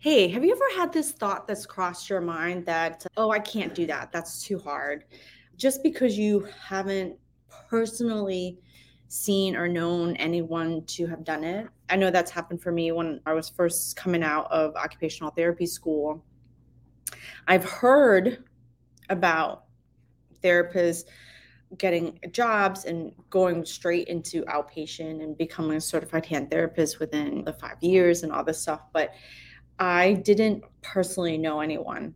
Hey, have you ever had this thought that's crossed your mind that, oh, I can't do that? That's too hard. Just because you haven't personally seen or known anyone to have done it. I know that's happened for me when I was first coming out of occupational therapy school. I've heard about therapists getting jobs and going straight into outpatient and becoming a certified hand therapist within the five years and all this stuff. But I didn't personally know anyone.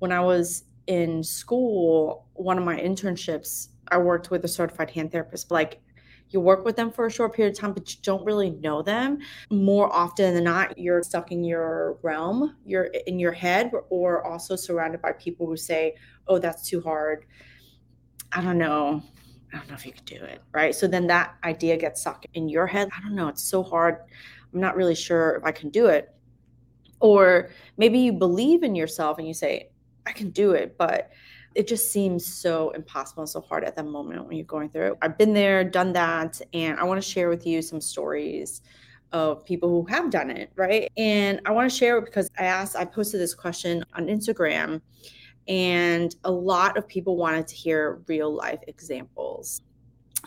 When I was in school, one of my internships, I worked with a certified hand therapist. Like you work with them for a short period of time, but you don't really know them. More often than not, you're stuck in your realm, you're in your head, or also surrounded by people who say, Oh, that's too hard I don't know. I don't know if you could do it. Right. So then that idea gets stuck in your head. I don't know. It's so hard. I'm not really sure if I can do it. Or maybe you believe in yourself and you say, I can do it, but it just seems so impossible and so hard at that moment when you're going through it. I've been there, done that, and I want to share with you some stories of people who have done it, right? And I want to share it because I asked, I posted this question on Instagram and a lot of people wanted to hear real life examples,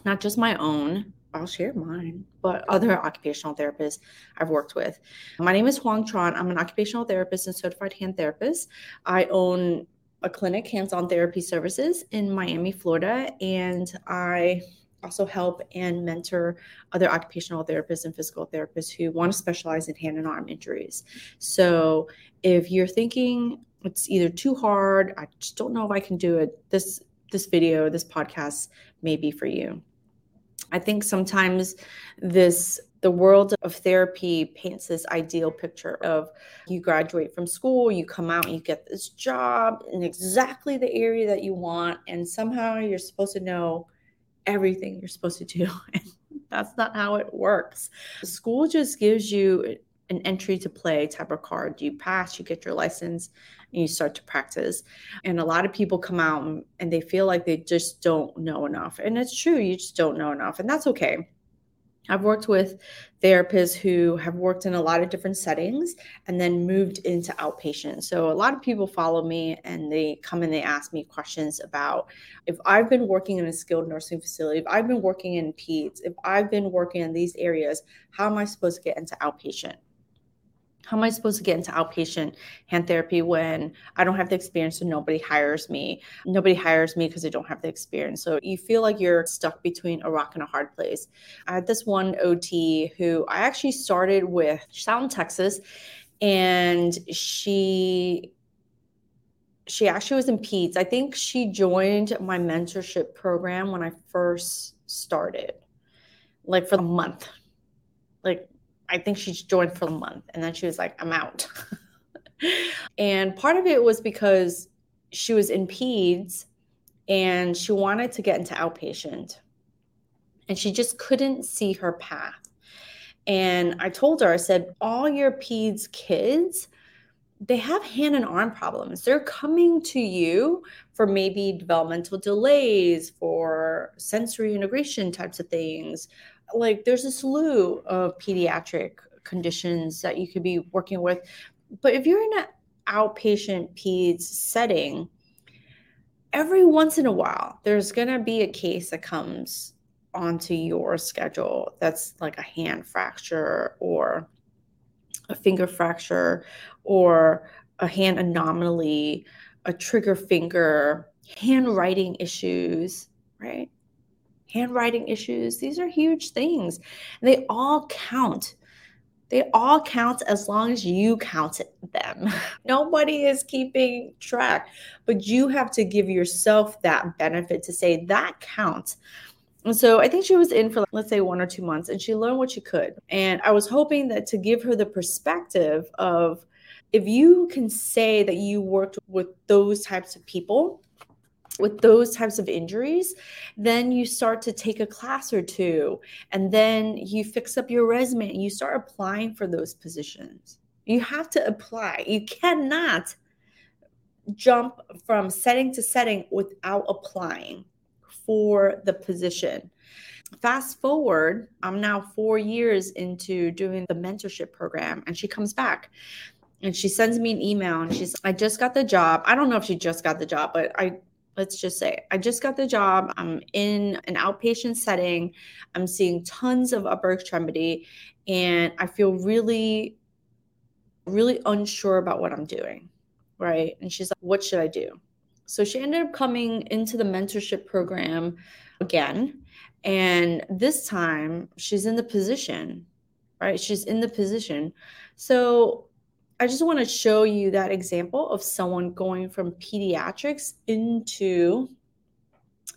not just my own. I'll share mine, but other occupational therapists I've worked with. My name is Huang Tran. I'm an occupational therapist and certified hand therapist. I own a clinic, hands on therapy services in Miami, Florida, and I also help and mentor other occupational therapists and physical therapists who want to specialize in hand and arm injuries. So, if you're thinking it's either too hard i just don't know if i can do it this this video this podcast may be for you i think sometimes this the world of therapy paints this ideal picture of you graduate from school you come out you get this job in exactly the area that you want and somehow you're supposed to know everything you're supposed to do and that's not how it works. School just gives you an entry to play type of card. You pass you get your license and you start to practice. And a lot of people come out and they feel like they just don't know enough. And it's true, you just don't know enough. And that's okay. I've worked with therapists who have worked in a lot of different settings and then moved into outpatient. So a lot of people follow me and they come and they ask me questions about if I've been working in a skilled nursing facility, if I've been working in PEDS, if I've been working in these areas, how am I supposed to get into outpatient? How am I supposed to get into outpatient hand therapy when I don't have the experience and nobody hires me? Nobody hires me because I don't have the experience. So you feel like you're stuck between a rock and a hard place. I had this one OT who I actually started with, out in Texas, and she she actually was in PEDS. I think she joined my mentorship program when I first started, like for a month. Like I think she joined for a month and then she was like, I'm out. and part of it was because she was in PEDS and she wanted to get into outpatient and she just couldn't see her path. And I told her, I said, all your PEDS kids, they have hand and arm problems. They're coming to you for maybe developmental delays, for sensory integration types of things, like there's a slew of pediatric conditions that you could be working with. But if you're in an outpatient peds setting, every once in a while, there's going to be a case that comes onto your schedule that's like a hand fracture or a finger fracture or a hand anomaly, a trigger finger, handwriting issues, right? Handwriting issues. These are huge things. And They all count. They all count as long as you count them. Nobody is keeping track, but you have to give yourself that benefit to say that counts. And so I think she was in for, let's say, one or two months and she learned what she could. And I was hoping that to give her the perspective of if you can say that you worked with those types of people, with those types of injuries, then you start to take a class or two and then you fix up your resume and you start applying for those positions. You have to apply. You cannot jump from setting to setting without applying for the position. Fast forward, I'm now four years into doing the mentorship program, and she comes back and she sends me an email and she's I just got the job. I don't know if she just got the job, but I let's just say I just got the job. I'm in an outpatient setting. I'm seeing tons of upper extremity and I feel really really unsure about what I'm doing. Right? And she's like, "What should I do?" So she ended up coming into the mentorship program again. And this time she's in the position, right? She's in the position. So I just want to show you that example of someone going from pediatrics into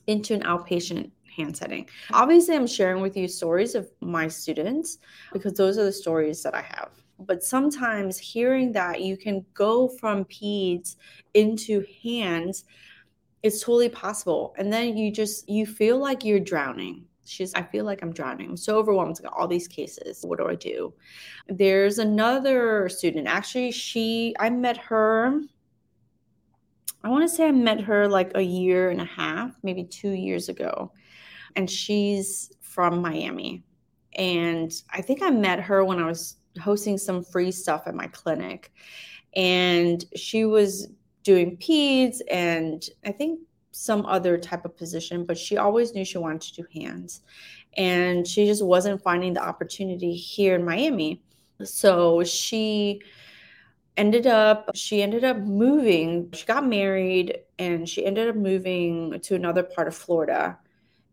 into an outpatient hand setting. Obviously, I'm sharing with you stories of my students because those are the stories that I have. But sometimes hearing that you can go from peds into hands is totally possible. And then you just you feel like you're drowning She's, I feel like I'm drowning. I'm so overwhelmed. Got all these cases. What do I do? There's another student. Actually, she, I met her. I want to say I met her like a year and a half, maybe two years ago. And she's from Miami. And I think I met her when I was hosting some free stuff at my clinic. And she was doing peds and I think some other type of position, but she always knew she wanted to do hands. And she just wasn't finding the opportunity here in Miami. So she ended up she ended up moving she got married and she ended up moving to another part of florida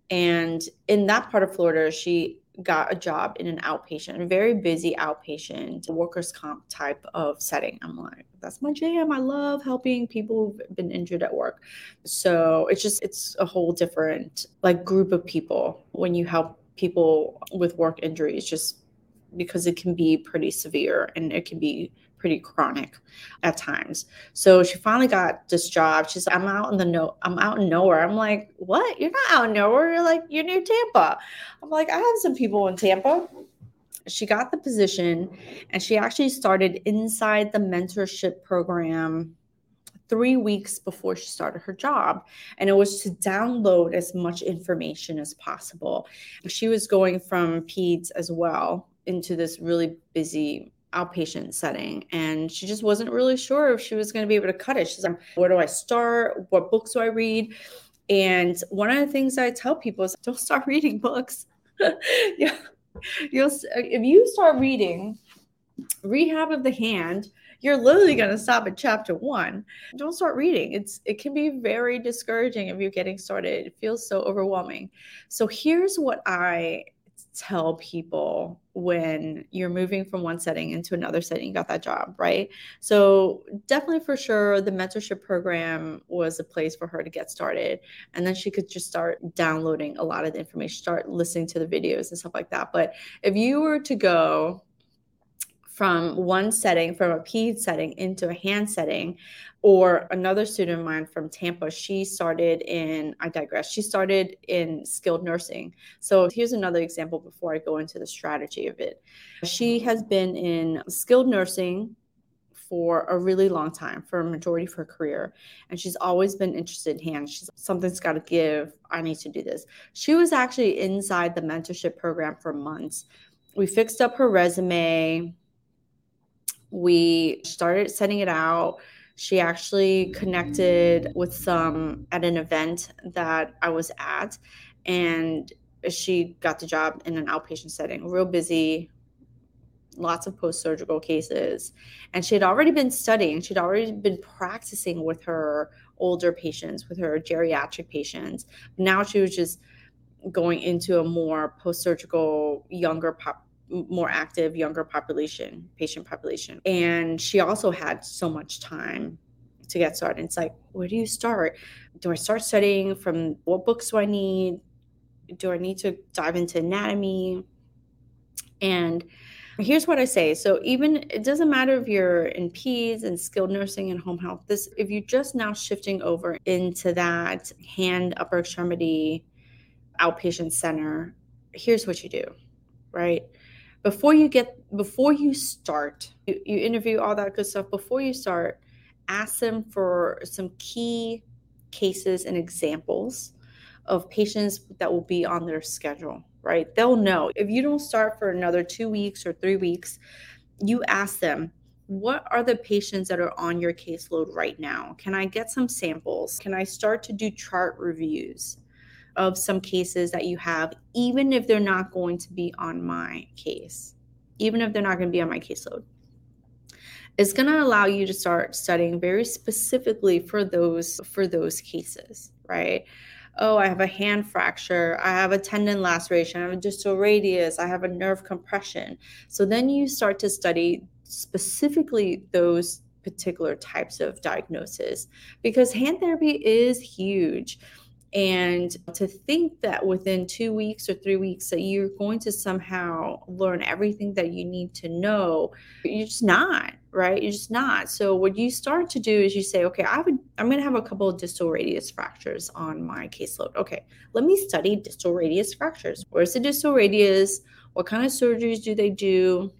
and in that part of florida she got a job in an outpatient, very busy outpatient workers' comp type of setting. I'm like, that's my jam. I love helping people who've been injured at work. So it's just, it's a whole different like group of people when you help people with work injuries, just because it can be pretty severe and it can be pretty chronic at times. So she finally got this job. She's I'm out in the no I'm out in nowhere. I'm like, what? You're not out in nowhere. You're like, you're near Tampa. I'm like, I have some people in Tampa. She got the position and she actually started inside the mentorship program three weeks before she started her job. And it was to download as much information as possible. She was going from PEDS as well into this really busy outpatient setting and she just wasn't really sure if she was going to be able to cut it. She's like where do i start? What books do i read? And one of the things i tell people is don't start reading books. Yeah. You'll uh, if you start reading rehab of the hand you're literally going to stop at chapter one. Don't start reading. It's it can be very discouraging if you're getting started. It feels so overwhelming. So here's what i tell people when you're moving from one setting into another setting, you got that job, right? So, definitely for sure, the mentorship program was a place for her to get started. And then she could just start downloading a lot of the information, start listening to the videos and stuff like that. But if you were to go from one setting, from a PED setting into a hand setting, or another student of mine from Tampa, she started in, I digress, she started in skilled nursing. So here's another example before I go into the strategy of it. She has been in skilled nursing for a really long time, for a majority of her career. And she's always been interested in hands. She's something's got to give. I need to do this. She was actually inside the mentorship program for months. We fixed up her resume we started sending it out. She actually connected with some at an event that I was at, and she got the job in an outpatient setting, real busy, lots of post surgical cases. And she had already been studying, she'd already been practicing with her older patients, with her geriatric patients. Now she was just going into a more post surgical, younger pop, more active younger population patient population. And she also had so much time to get started. It's like where do you start? Do i start studying from what books do i need? Do i need to dive into anatomy? And here's what i say. So even it doesn't matter if you're in peds and skilled nursing and home health this if you're just now shifting over into that hand upper extremity outpatient center here's what you do right before you get before you start you, you interview all that good stuff before you start ask them for some key cases and examples of patients that will be on their schedule right they'll know if you don't start for another two weeks or three weeks you ask them what are the patients that are on your caseload right now? Can I get some samples? Can I start to do chart reviews of some cases that you have, even if they're not going to be on my case, even if they're not going to be on my caseload? It's going to allow you to start studying very specifically for those for those cases, right? oh, I have a hand fracture, I have a tendon laceration, I have a distal radius, I have a nerve compression. So then you start to study specifically those particular types of diagnosis because hand therapy is huge. And to think that within two weeks or three weeks that you're going to somehow learn everything that you need to know, you're just not, right? You're just not. So what you start to do is you say, okay, I would I'm to have a couple of distal radius fractures on my caseload. Okay, let me study distal radius fractures. Where's the distal radius? What kind of surgeries do they do?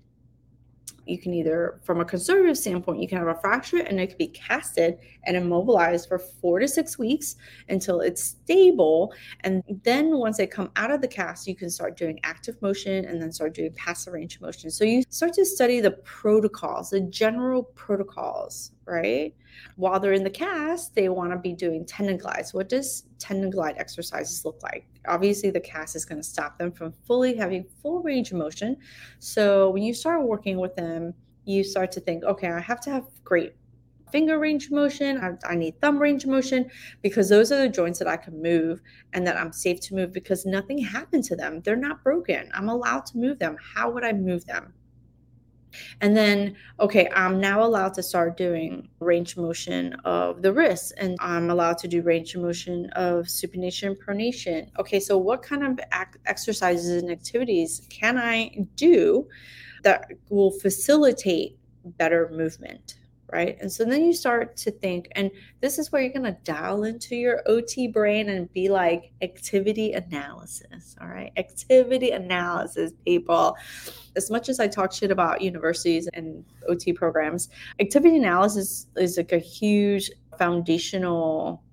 you can either, from a conservative standpoint, you can have a fracture and it could be casted and immobilized for four to six weeks until it's stable. And then once they come out of the cast, you can start doing active motion and then start doing passive range of motion. So you start to study the protocols, the general protocols, right? While they're in the cast, they want to be doing tendon glides. What does tendon glide exercises look like? Obviously, the cast is going to stop them from fully having full range of motion. So when you start working with them, you start to think, okay, I have to have great finger range motion. I, I, need thumb range motion because those are the joints that I can move and that I'm safe to move because nothing happened to them. They're not broken. I'm allowed to move them. How would I move them? And then, okay, I'm now allowed to start doing range motion of the wrist, and I'm allowed to do range motion of supination pronation. Okay, so what kind of ac- exercises and activities can I do that will facilitate better movement? Right? And so then you start to think, and this is where you're going to dial into your OT brain and be like activity analysis, all right? Activity analysis, people. As much as I talk shit about universities and OT programs, activity analysis is like a huge foundational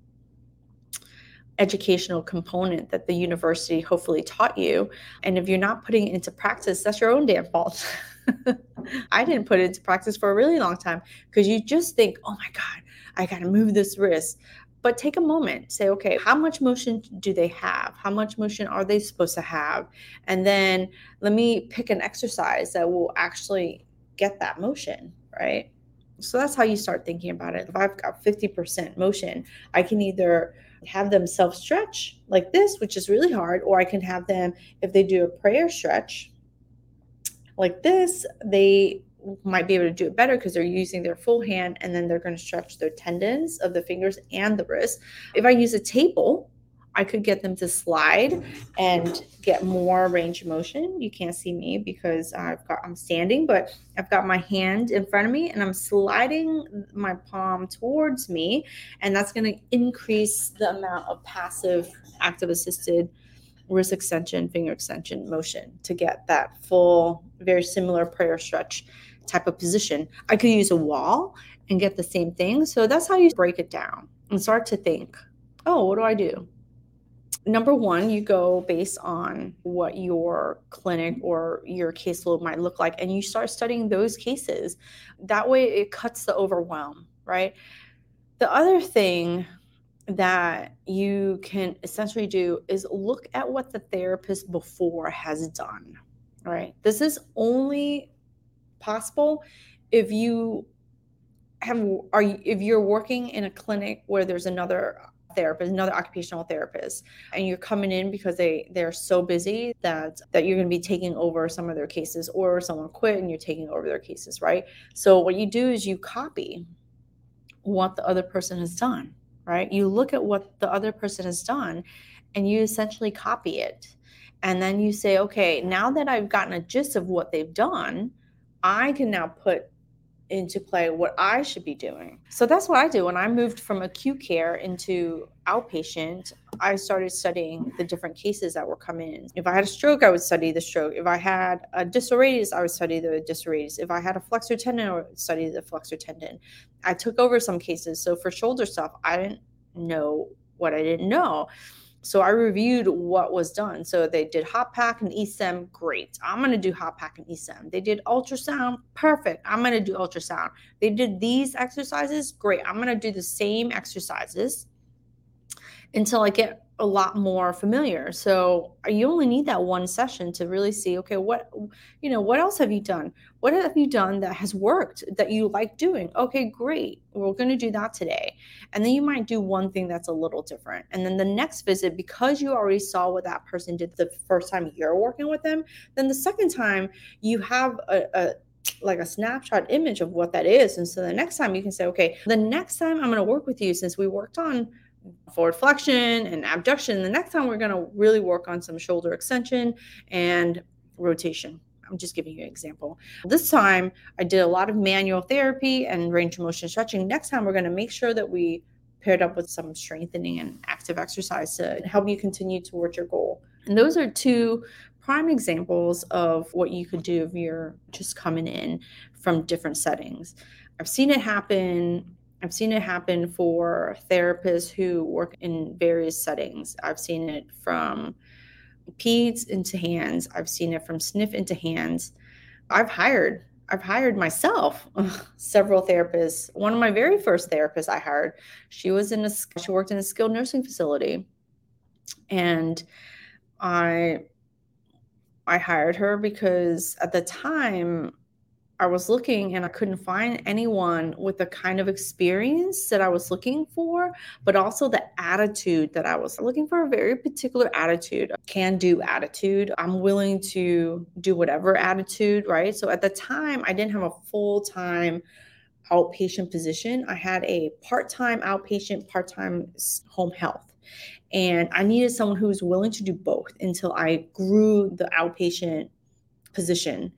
educational component that the university hopefully taught you. And if you're not putting it into practice, that's your own damn fault. I didn't put it into practice for a really long time because you just think, oh my God, I got to move this wrist. But take a moment, say, okay, how much motion do they have? How much motion are they supposed to have? And then let me pick an exercise that will actually get that motion, right? So that's how you start thinking about it. If I've got 50% motion, I can either have them self stretch like this, which is really hard, or I can have them, if they do a prayer stretch, like this, they might be able to do it better because they're using their full hand and then they're going to stretch their tendons of the fingers and the wrist. If I use a table, I could get them to slide and get more range of motion. You can't see me because I've got I'm standing, but I've got my hand in front of me and I'm sliding my palm towards me, and that's going to increase the amount of passive active assisted wrist extension, finger extension motion to get that full, very similar prayer stretch type of position. I could use a wall and get the same thing. So that's how you break it down and start to think, oh, what do I do? Number one, you go based on what your clinic or your caseload might look like, and you start studying those cases. That way, it cuts the overwhelm, right? The other thing that you can essentially do is look at what the therapist before has done. Right. This is only possible if you have are if you're working in a clinic where there's another therapist another occupational therapist and you're coming in because they they're so busy that that you're going to be taking over some of their cases or someone quit and you're taking over their cases right so what you do is you copy what the other person has done right? You look at what the other person has done and you essentially copy it. And then you say, okay, now that I've gotten a gist of what they've done, I can now put into play what I should be doing. So that's what I do. When I moved from acute care into outpatient, I started studying the different cases that were coming in. If I had a stroke, I would study the stroke. If I had a distal radius, I would study the distal radius. If I had a flexor tendon, I would study the flexor tendon. I took over some cases. So for shoulder stuff, I didn't know what I didn't know. So I reviewed what was done. So they did hot pack and E-stim, great. I'm going to do hot pack and E-stim. They did ultrasound, perfect. I'm going to do ultrasound. They did these exercises, great. I'm going to do the same exercises until I get a lot more familiar. So uh, you only need that one session to really see, okay, what, you know, what else have you done? What have you done that has worked that you like doing? Okay, great. We're going to do that today. And then you might do one thing that's a little different. And then the next visit, because you already saw what that person did the first time you're working with them, then the second time you have a, a like a snapshot image of what that is. And so the next time you can say, okay, the next time I'm going to work with you since we worked on forward flexion and abduction. The next time we're going to really work on some shoulder extension and rotation. I'm just giving you an example. This time I did a lot of manual therapy and range of motion stretching. Next time we're going to make sure that we paired up with some strengthening and active exercise to help you continue towards your goal. And those are two prime examples of what you could do if you're just coming in from different settings. I've seen it happen I've seen it happen for therapists who work in various settings. I've seen it from peds into hands. I've seen it from sniff into hands. I've hired I've hired myself several therapists. One of my very first therapists I hired, she was in a she worked in a skilled nursing facility, and I I hired her because at the time I was looking and I couldn't find anyone with the kind of experience that I was looking for, but also the attitude that I was looking for a very particular attitude, can do attitude. I'm willing to do whatever attitude, right? So at the time, I didn't have a full time outpatient position. I had a part time outpatient, part time home health. And I needed someone who was willing to do both until I grew the outpatient position.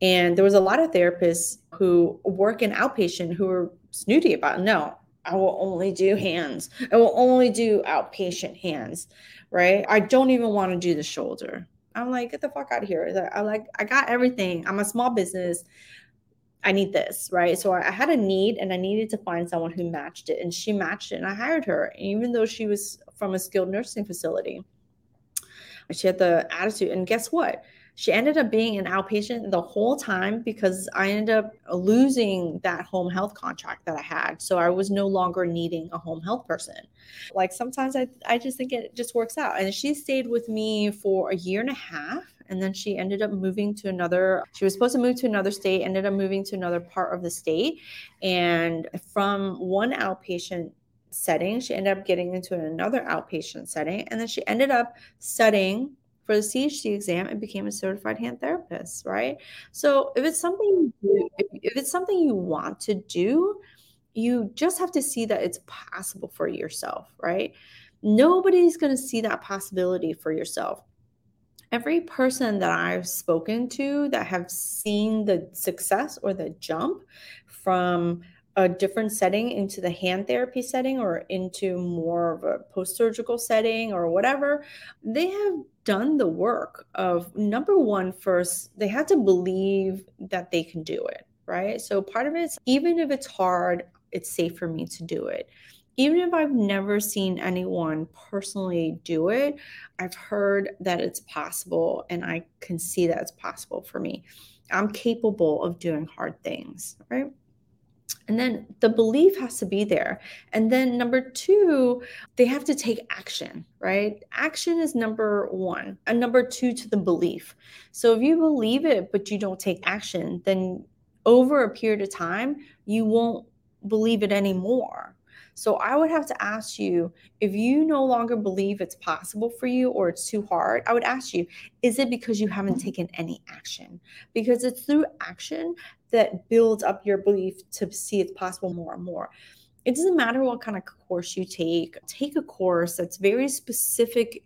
And there was a lot of therapists who work in outpatient who were snooty about no, I will only do hands. I will only do outpatient hands, right? I don't even want to do the shoulder. I'm like, get the fuck out of here. I like, I got everything. I'm a small business. I need this, right? So I had a need and I needed to find someone who matched it. And she matched it and I hired her, even though she was from a skilled nursing facility. She had the attitude. And guess what? She ended up being an outpatient the whole time because I ended up losing that home health contract that I had. So I was no longer needing a home health person. Like sometimes I, I just think it just works out. And she stayed with me for a year and a half. And then she ended up moving to another, she was supposed to move to another state, ended up moving to another part of the state. And from one outpatient setting, she ended up getting into another outpatient setting. And then she ended up studying for the CHT exam and became a certified hand therapist, right? So if it's something do, if it's something you want to do, you just have to see that it's possible for yourself, right? Nobody's going to see that possibility for yourself. Every person that I've spoken to that have seen the success or the jump from a different setting into the hand therapy setting or into more of a post surgical setting or whatever, they have done the work of number one, first, they had to believe that they can do it, right? So part of it is even if it's hard, it's safe for me to do it. Even if I've never seen anyone personally do it, I've heard that it's possible and I can see that it's possible for me. I'm capable of doing hard things, right? And then the belief has to be there. And then number two, they have to take action, right? Action is number one, and number two to the belief. So if you believe it, but you don't take action, then over a period of time, you won't believe it anymore. So I would have to ask you if you no longer believe it's possible for you or it's too hard, I would ask you, is it because you haven't taken any action? Because it's through action that builds up your belief to see it's possible more and more. It doesn't matter what kind of course you take, take a course that's very specific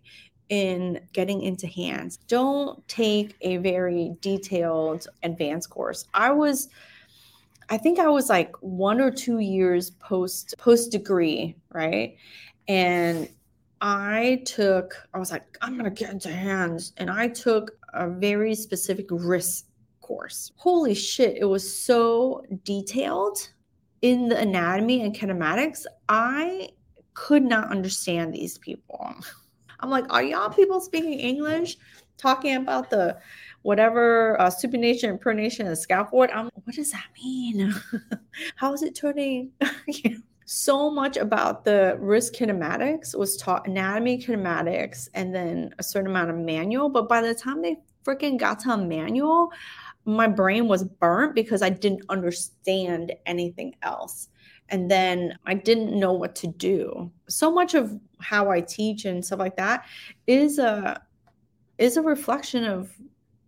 in getting into hands. Don't take a very detailed advanced course. I was I think I was like one or two years post post degree, right? And I took, I was like, I'm gonna get into hands. And I took a very specific wrist course. Holy shit, it was so detailed in the anatomy and kinematics. I could not understand these people. I'm like, are y'all people speaking English? Talking about the whatever uh, supination and pronation and scalp board. I'm what does that mean? How is it turning? so much about the wrist kinematics was taught anatomy kinematics and then a certain amount of manual. But by the time they freaking got to a manual, my brain was burnt because I didn't understand anything else. And then I didn't know what to do. So much of how I teach and stuff like that is a is a reflection of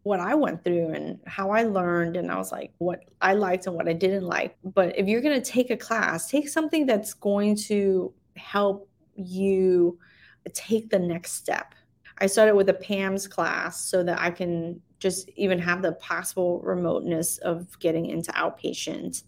what I went through and how I learned. And I was like, what I liked and what I didn't like. But if you're going to take a class, take something that's going to help you take the next step. I started with a PAMS class so that I can just even have the possible remoteness of getting into outpatient.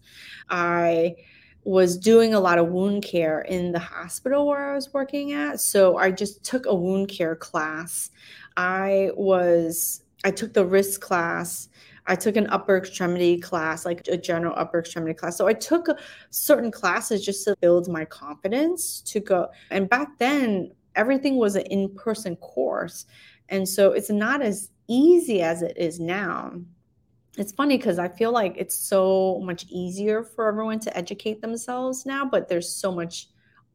I was doing a lot of wound care in the hospital where I was working at. So I just took a wound care class. I was, I took the wrist class. I took an upper extremity class, like a general upper extremity class. So I took certain classes just to build my confidence to go. And back then, everything was an in person course. And so it's not as easy as it is now. It's funny because I feel like it's so much easier for everyone to educate themselves now, but there's so much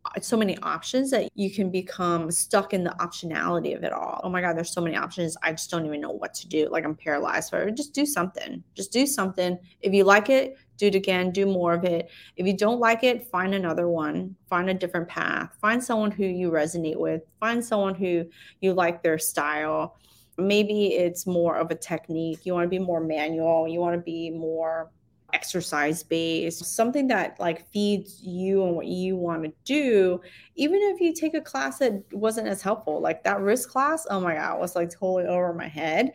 uh, so many options that you can become stuck in the optionality of it all. Oh my God, there's so many options. I just don't even know what to do. Like I'm paralyzed. So just do something. Just do something. If you like it, do it again, do more of it. If you don't like it, find another one, find a different path, find someone who you resonate with, find someone who you like their style. Maybe it's more of a technique. You want to be more manual, you want to be more exercise based, something that like feeds you and what you want to do, even if you take a class that wasn't as helpful, like that wrist class, oh my God, was like totally over my head.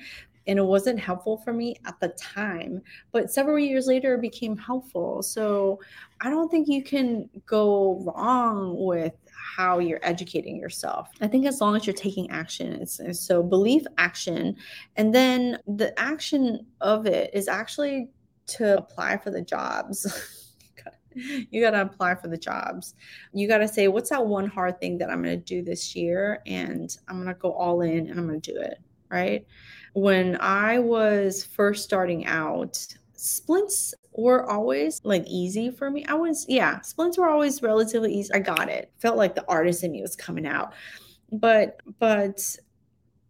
And it wasn't helpful for me at the time, but several years later, it became helpful. So I don't think you can go wrong with how you're educating yourself. I think as long as you're taking action, it's, it's so belief action. And then the action of it is actually to apply for the jobs. you got to apply for the jobs. You got to say, what's that one hard thing that I'm going to do this year? And I'm going to go all in and I'm going to do it. Right. When I was first starting out, splints were always like easy for me. I was, yeah, splints were always relatively easy. I got it. Felt like the artist in me was coming out. But, but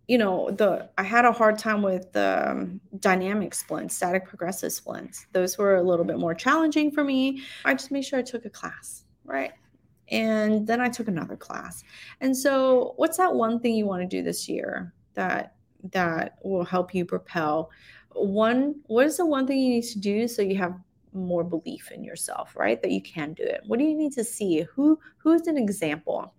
you know the i had a hard time with the um, dynamic splints static progressive splints those were a little bit more challenging for me i just made sure i took a class right and then i took another class and so what's that one thing you want to do this year that that will help you propel. One what is the one thing you need to do so you have more belief in yourself right that you can do it? What do you need to see? Who who's an example?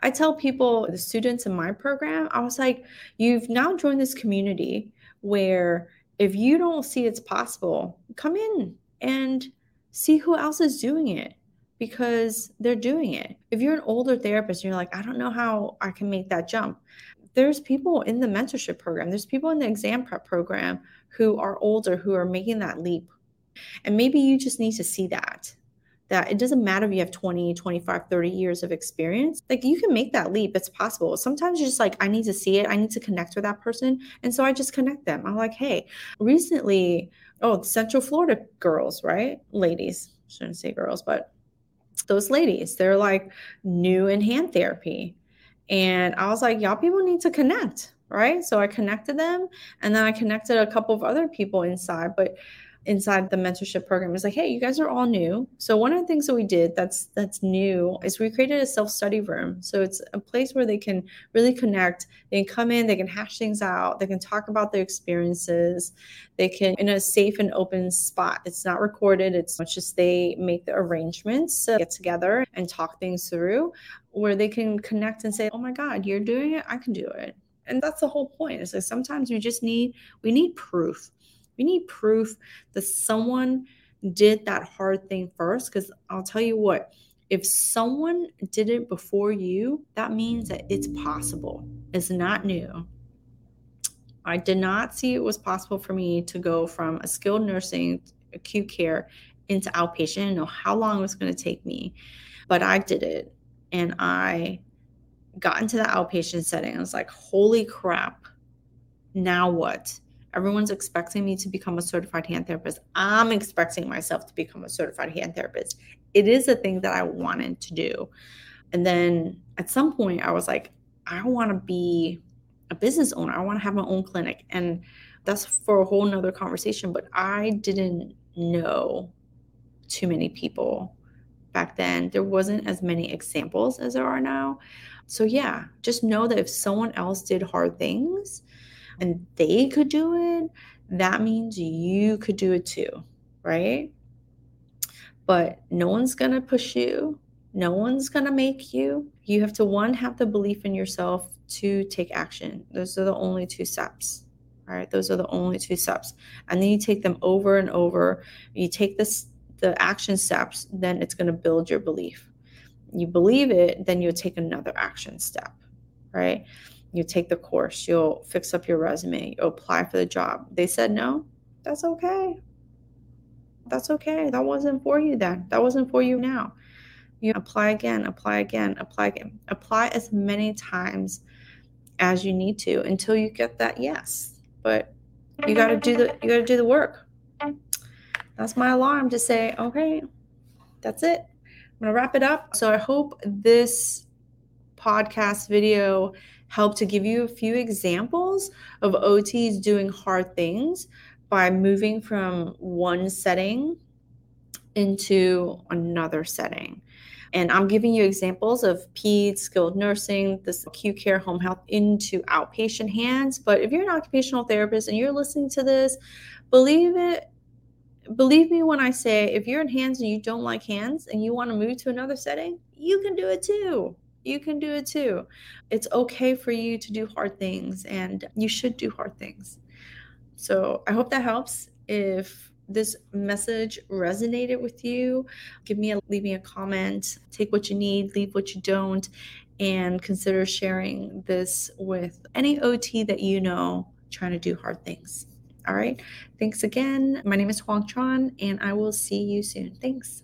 I tell people, the students in my program, I was like, you've now joined this community where if you don't see it's possible, come in and see who else is doing it because they're doing it. If you're an older therapist you're like, I don't know how I can make that jump, there's people in the mentorship program, there's people in the exam prep program who are older who are making that leap. And maybe you just need to see that that it doesn't matter if you have 20, 25, 30 years of experience. Like you can make that leap. It's possible. Sometimes you're just like, I need to see it. I need to connect with that person. And so I just connect them. I'm like, hey, recently, oh, Central Florida girls, right? Ladies, shouldn't say girls, but those ladies, they're like new in hand therapy. And I was like, y'all people need to connect, right? So I connected them and then I connected a couple of other people inside. But inside the mentorship program is like hey you guys are all new. So one of the things that we did that's that's new is we created a self-study room. So it's a place where they can really connect. They can come in they can hash things out they can talk about their experiences. They can in a safe and open spot. It's not recorded it's just they make the arrangements to get together and talk things through where they can connect and say oh my god you're doing it i can do it. And that's the whole point. Is like sometimes we just need we need proof we need proof that someone did that hard thing first. Because I'll tell you what, if someone did it before you, that means that it's possible. It's not new. I did not see it was possible for me to go from a skilled nursing acute care into outpatient. I know how long it was going to take me, but I did it and I got into the outpatient setting. I was like, holy crap, now what? Everyone's expecting me to become a certified hand therapist. I'm expecting myself to become a certified hand therapist. It is a thing that I wanted to do. And then at some point, I was like, I want to be a business owner. I want to have my own clinic. And that's for a whole nother conversation. But I didn't know too many people back then. There wasn't as many examples as there are now. So, yeah, just know that if someone else did hard things, and they could do it, that means you could do it too, right? But no one's going to push you. No one's going to make you. You have to, one, have the belief in yourself, to take action. Those are the only two steps. All right. Those are the only two steps. And then you take them over and over. You take this, the action steps, then it's going to build your belief. You believe it, then you'll take another action step, right? You take the course, you'll fix up your resume, you'll apply for the job. They said no, that's okay. That's okay. That wasn't for you then. That wasn't for you now. You apply again, apply again, apply again. Apply as many times as you need to until you get that yes. But you got to do the you got to do the work. That's my alarm to say, okay, that's it. I'm to wrap it up. So I hope this podcast video help to give you a few examples of OTs doing hard things by moving from one setting into another setting. And I'm giving you examples of PEDS, skilled nursing, this acute care, home health into outpatient hands. But if you're an occupational therapist and you're listening to this, believe it, believe me when I say if you're in hands and you don't like hands and you want to move to another setting, you can do it too you can do it too. It's okay for you to do hard things and you should do hard things. So I hope that helps. If this message resonated with you, give me a leave me a comment, take what you need, leave what you don't, and consider sharing this with any OT that you know trying to do hard things. All right. Thanks again. My name is Huang Tran, and I will see you soon. Thanks.